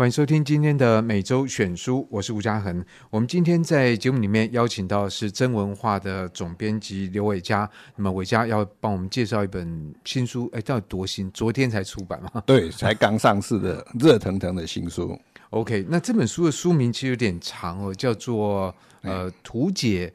欢迎收听今天的每周选书，我是吴家恒。我们今天在节目里面邀请到是真文化的总编辑刘伟嘉。那么伟嘉要帮我们介绍一本新书，哎，到底多新？昨天才出版吗？对，才刚上市的热腾腾的新书。OK，那这本书的书名其实有点长哦，叫做呃，图解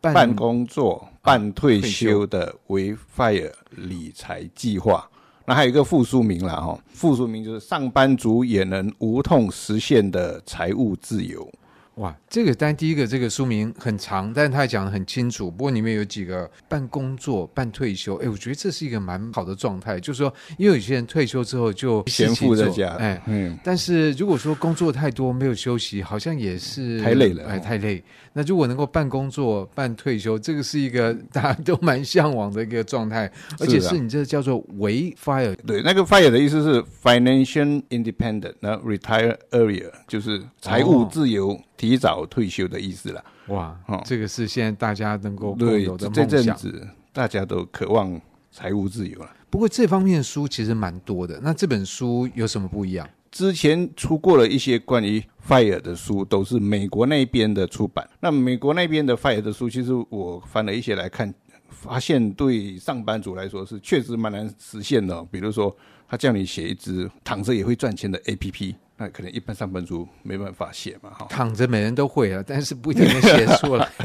半，半工作半退休的 WayFire 理财计划。那还有一个附书名了，哈，附书名就是上班族也能无痛实现的财务自由。哇，这个单第一个这个书名很长，但是他讲的很清楚。不过里面有几个半工作半退休，哎，我觉得这是一个蛮好的状态。就是说，因为有些人退休之后就闲赋在家，哎，嗯。但是如果说工作太多没有休息，好像也是太累了，哎，太累。那如果能够半工作半退休，这个是一个大家都蛮向往的一个状态，而且是你这叫做 WayFire。对，那个 fire 的意思是 financial independent，那 retire earlier 就是财务自由。哦提早退休的意思了，哇，哦，这个是现在大家能够共有的梦想。对，这阵子大家都渴望财务自由了。不过这方面的书其实蛮多的。那这本书有什么不一样？之前出过了一些关于 FIRE 的书，都是美国那边的出版。那美国那边的 FIRE 的书，其实我翻了一些来看，发现对上班族来说是确实蛮难实现的哦。比如说，他叫你写一支躺着也会赚钱的 APP。那可能一般上班族没办法写嘛，哈，躺着每人都会啊，但是不一定能写出来。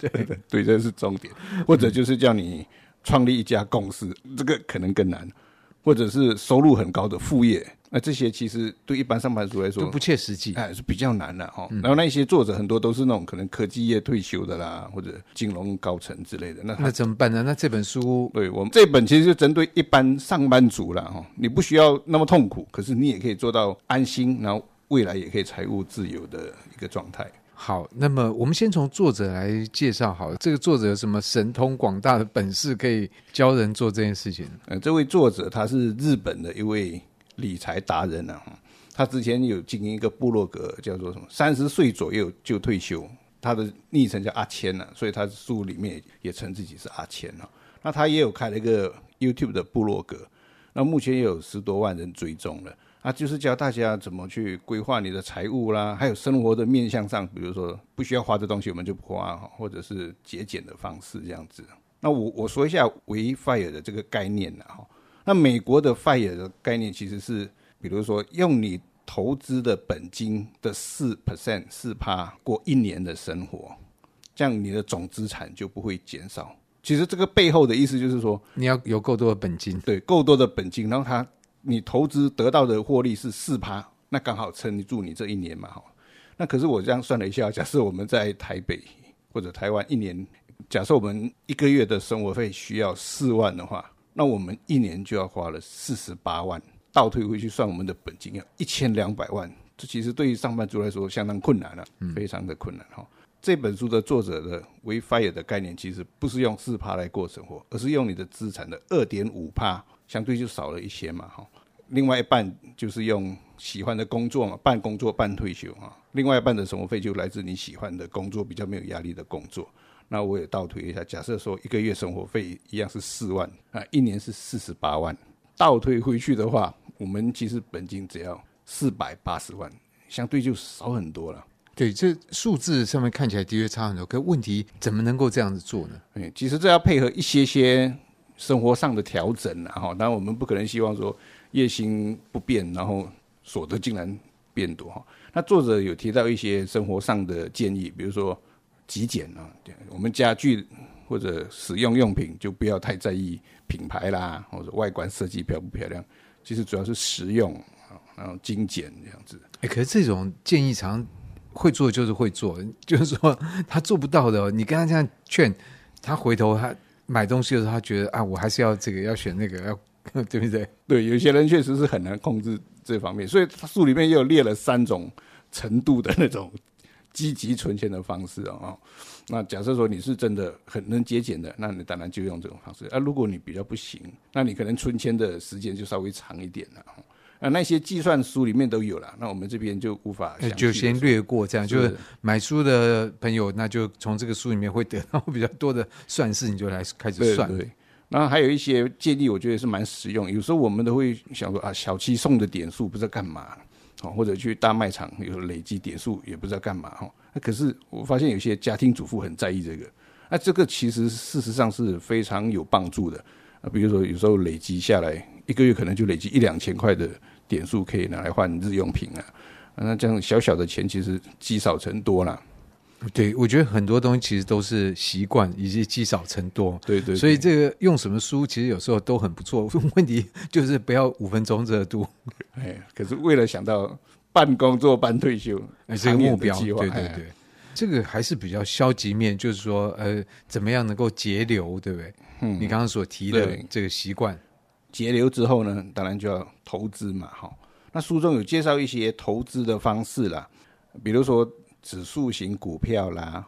对对对，这是重点。或者就是叫你创立一家公司，这个可能更难。或者是收入很高的副业。那这些其实对一般上班族来说都不切实际，哎，是比较难的哈。然后那些作者很多都是那种可能科技业退休的啦，或者金融高层之类的。那那怎么办呢？那这本书，对我们这本其实就针对一般上班族了哈。你不需要那么痛苦，可是你也可以做到安心，然后未来也可以财务自由的一个状态。好，那么我们先从作者来介绍好了。这个作者有什么神通广大的本事可以教人做这件事情？呃，这位作者他是日本的一位。理财达人啊，他之前有经营一个部落格，叫做什么？三十岁左右就退休，他的昵称叫阿谦呐，所以他书里面也称自己是阿谦啊。那他也有开了一个 YouTube 的部落格，那目前也有十多万人追踪了。他就是教大家怎么去规划你的财务啦，还有生活的面向上，比如说不需要花的东西我们就不花，或者是节俭的方式这样子。那我我说一下 WayFire 的这个概念呢，哈。那美国的 FIRE 的概念其实是，比如说用你投资的本金的四 percent 四趴过一年的生活，这样你的总资产就不会减少。其实这个背后的意思就是说，你要有够多的本金，对，够多的本金，然后他你投资得到的获利是四趴，那刚好撑住你这一年嘛，哈。那可是我这样算了一下，假设我们在台北或者台湾一年，假设我们一个月的生活费需要四万的话。那我们一年就要花了四十八万，倒退回去算我们的本金要一千两百万，这其实对于上班族来说相当困难了，非常的困难哈。这本书的作者的 WayFire 的概念其实不是用四趴来过生活，而是用你的资产的二点五趴，相对就少了一些嘛哈。另外一半就是用喜欢的工作嘛，半工作半退休哈。另外一半的生活费就来自你喜欢的工作，比较没有压力的工作。那我也倒推一下，假设说一个月生活费一样是四万啊，一年是四十八万，倒推回去的话，我们其实本金只要四百八十万，相对就少很多了。对，这数字上面看起来的确差很多，可问题怎么能够这样子做呢？嗯，其实这要配合一些些生活上的调整啊，哈，当然我们不可能希望说月薪不变，然后所得竟然变多哈。那作者有提到一些生活上的建议，比如说。极简啊，我们家具或者使用用品就不要太在意品牌啦，或者外观设计漂不漂亮，其实主要是实用啊，然后精简这样子。哎，可是这种建议常会做就是会做，就是说他做不到的，你跟他这样劝，他回头他买东西的时候，他觉得啊，我还是要这个，要选那个，要 对不对？对，有些人确实是很难控制这方面，所以他书里面也有列了三种程度的那种。积极存钱的方式哦，那假设说你是真的很能节俭的，那你当然就用这种方式。啊，如果你比较不行，那你可能存钱的时间就稍微长一点了。啊，那些计算书里面都有了，那我们这边就无法就先略过这样。就是买书的朋友，那就从这个书里面会得到比较多的算式，你就来开始算。对，对，然后还有一些建议，我觉得是蛮实用。有时候我们都会想说啊，小七送的点数不知道干嘛。哦，或者去大卖场有累积点数也不知道干嘛哈。那可是我发现有些家庭主妇很在意这个，那这个其实事实上是非常有帮助的啊。比如说有时候累积下来一个月可能就累积一两千块的点数，可以拿来换日用品啊。那这样小小的钱其实积少成多了。对，我觉得很多东西其实都是习惯以及积少成多。对，对对，所以这个用什么书，其实有时候都很不错。问题就是不要五分钟热度。哎，可是为了想到半工作半退休，哎，这个目标，对对对，哎、这个还是比较消极面，就是说，呃，怎么样能够节流，对不对？嗯，你刚刚所提的这个习惯，节流之后呢，当然就要投资嘛，哈。那书中有介绍一些投资的方式啦，比如说。指数型股票啦，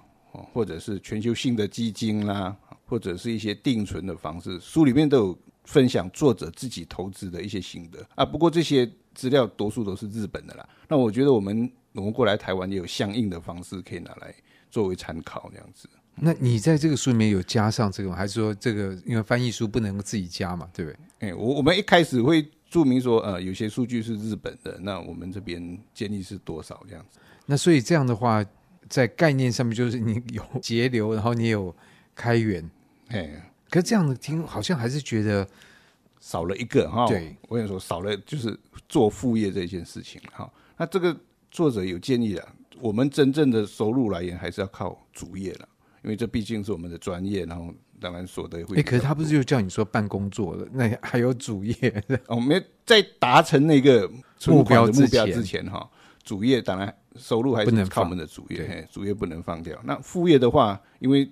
或者是全球性的基金啦，或者是一些定存的方式，书里面都有分享作者自己投资的一些心得啊。不过这些资料多数都是日本的啦。那我觉得我们我们过来台湾也有相应的方式可以拿来作为参考，这样子。那你在这个书里面有加上这个吗？还是说这个因为翻译书不能自己加嘛？对不对？哎，我我们一开始会注明说，呃，有些数据是日本的，那我们这边建议是多少这样子。那所以这样的话，在概念上面就是你有节流，然后你有开源，哎，可是这样的听好像还是觉得少了一个哈。对，我跟你说，少了就是做副业这件事情哈。那这个作者有建议的，我们真正的收入来源还是要靠主业了，因为这毕竟是我们的专业，然后当然所得会。哎，可是他不是就叫你说办工作了，那还有主业？我们在达成那个目标目标之前哈，主业当然。收入还是靠我们的主业，嘿，主业不能放掉。那副业的话，因为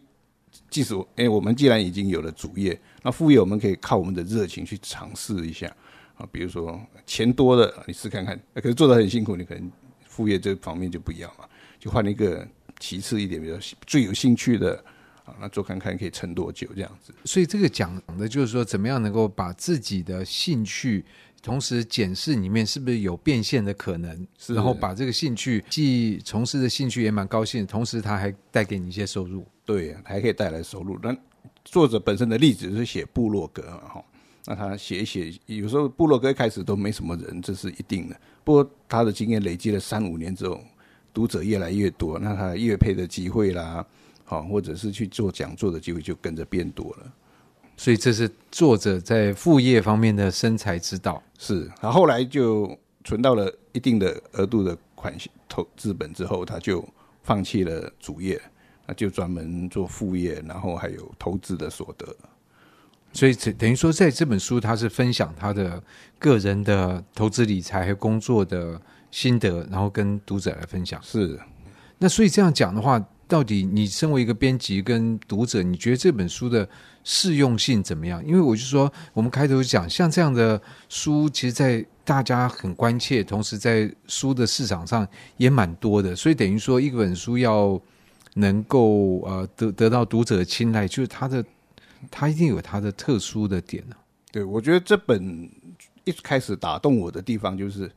即使哎，我们既然已经有了主业，那副业我们可以靠我们的热情去尝试一下啊。比如说钱多的，你试看看，可是做的很辛苦，你可能副业这方面就不一样嘛，就换一个其次一点，比较最有兴趣的啊，那做看看可以撑多久这样子。所以这个讲的就是说，怎么样能够把自己的兴趣。同时检视里面是不是有变现的可能，是然后把这个兴趣既从事的兴趣也蛮高兴，同时他还带给你一些收入，对，还可以带来收入。那作者本身的例子是写部落格哈，那他写一写，有时候部落格一开始都没什么人，这是一定的。不过他的经验累积了三五年之后，读者越来越多，那他乐配的机会啦，好，或者是去做讲座的机会就跟着变多了。所以这是作者在副业方面的生财之道。是，他后来就存到了一定的额度的款项投资本之后，他就放弃了主业，那就专门做副业，然后还有投资的所得。所以等于说，在这本书他是分享他的个人的投资理财和工作的心得，然后跟读者来分享。是，那所以这样讲的话。到底你身为一个编辑跟读者，你觉得这本书的适用性怎么样？因为我就说，我们开头讲，像这样的书，其实，在大家很关切，同时在书的市场上也蛮多的，所以等于说，一本书要能够呃得得到读者的青睐，就是它的它一定有它的特殊的点呢。对，我觉得这本一开始打动我的地方，就是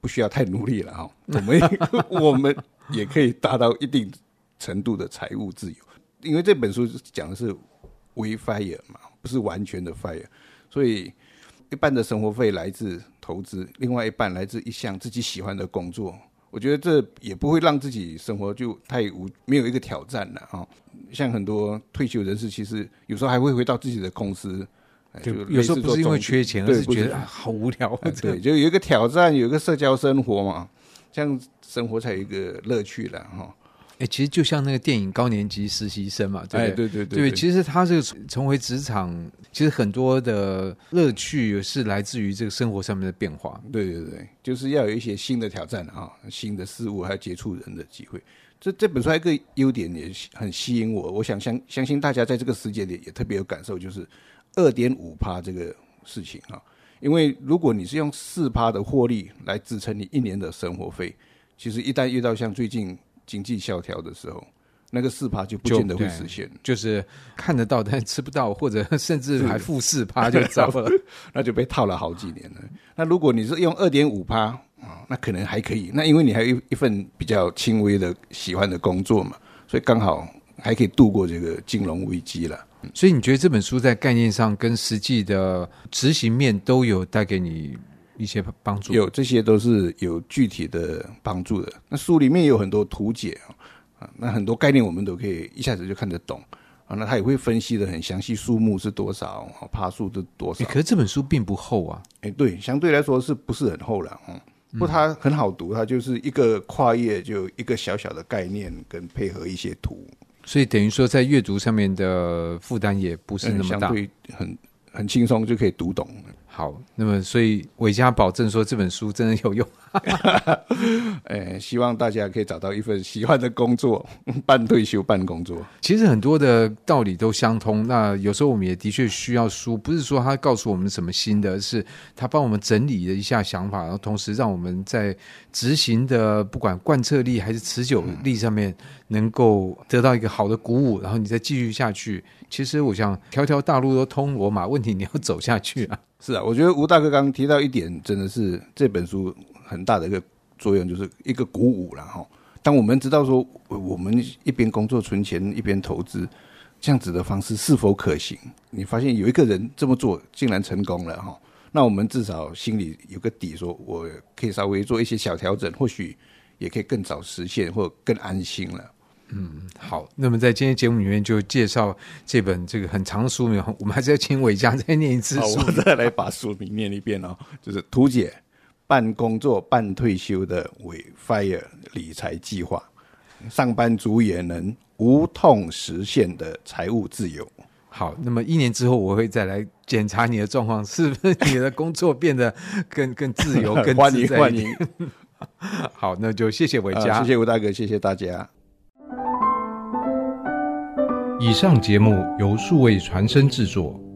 不需要太努力了哈，我们 我们也可以达到一定。程度的财务自由，因为这本书讲的是微 fire 嘛，不是完全的 fire，所以一半的生活费来自投资，另外一半来自一项自己喜欢的工作。我觉得这也不会让自己生活就太无没有一个挑战了啊。像很多退休人士，其实有时候还会回到自己的公司，就有时候不是因为缺钱，而是觉得好无聊。对，就有一个挑战，有一个社交生活嘛，这样生活才有一个乐趣了哈。哎，其实就像那个电影《高年级实习生》嘛，对不对？哎、对对对对，其实他这个重回职场，其实很多的乐趣是来自于这个生活上面的变化。对对对，就是要有一些新的挑战啊，新的事物，还有接触人的机会。这这本书还有一个优点也很吸引我，我想相相信大家在这个时间点也特别有感受，就是二点五趴这个事情啊。因为如果你是用四趴的获利来支撑你一年的生活费，其实一旦遇到像最近。经济萧条的时候，那个四趴就不见得会实现，就，就是看得到 但吃不到，或者 甚至还负四趴就糟了，那就被套了好几年了。那如果你是用二点五趴啊，那可能还可以。那因为你还有一份比较轻微的喜欢的工作嘛，所以刚好还可以度过这个金融危机了。所以你觉得这本书在概念上跟实际的执行面都有带给你一些帮助？有，这些都是有具体的帮助的。那书里面有很多图解啊，那很多概念我们都可以一下子就看得懂啊。那他也会分析的很详细，数目是多少，爬数是多少。可是这本书并不厚啊。哎，对，相对来说是不是很厚了？嗯，不过它很好读，它就是一个跨页就一个小小的概念，跟配合一些图。所以等于说，在阅读上面的负担也不是那么大，相对很很轻松就可以读懂。好，那么所以伟嘉保证说这本书真的有用。哎，希望大家可以找到一份喜欢的工作，半退休半工作。其实很多的道理都相通。那有时候我们也的确需要书，不是说他告诉我们什么新的，而是他帮我们整理了一下想法，然后同时让我们在执行的不管贯彻力还是持久力上面，能够得到一个好的鼓舞，然后你再继续下去。其实我想，条条大路都通罗马，问题你要走下去啊。是啊，我觉得吴大哥刚刚提到一点，真的是这本书很大的一个作用，就是一个鼓舞了哈。当我们知道说，我们一边工作存钱一边投资，这样子的方式是否可行？你发现有一个人这么做，竟然成功了哈，那我们至少心里有个底，说我可以稍微做一些小调整，或许也可以更早实现，或更安心了。嗯，好。那么在今天节目里面就介绍这本这个很长的书名，我们还是要请伟嘉再念一次书。我再来把书名念一遍哦，就是图解半工作半退休的伟 FIRE 理财计划，上班族也能无痛实现的财务自由。好，那么一年之后我会再来检查你的状况，是不是你的工作变得更更自由、更自在？欢迎欢迎。好，那就谢谢伟嘉，谢谢吴大哥，谢谢大家。以上节目由数位传声制作。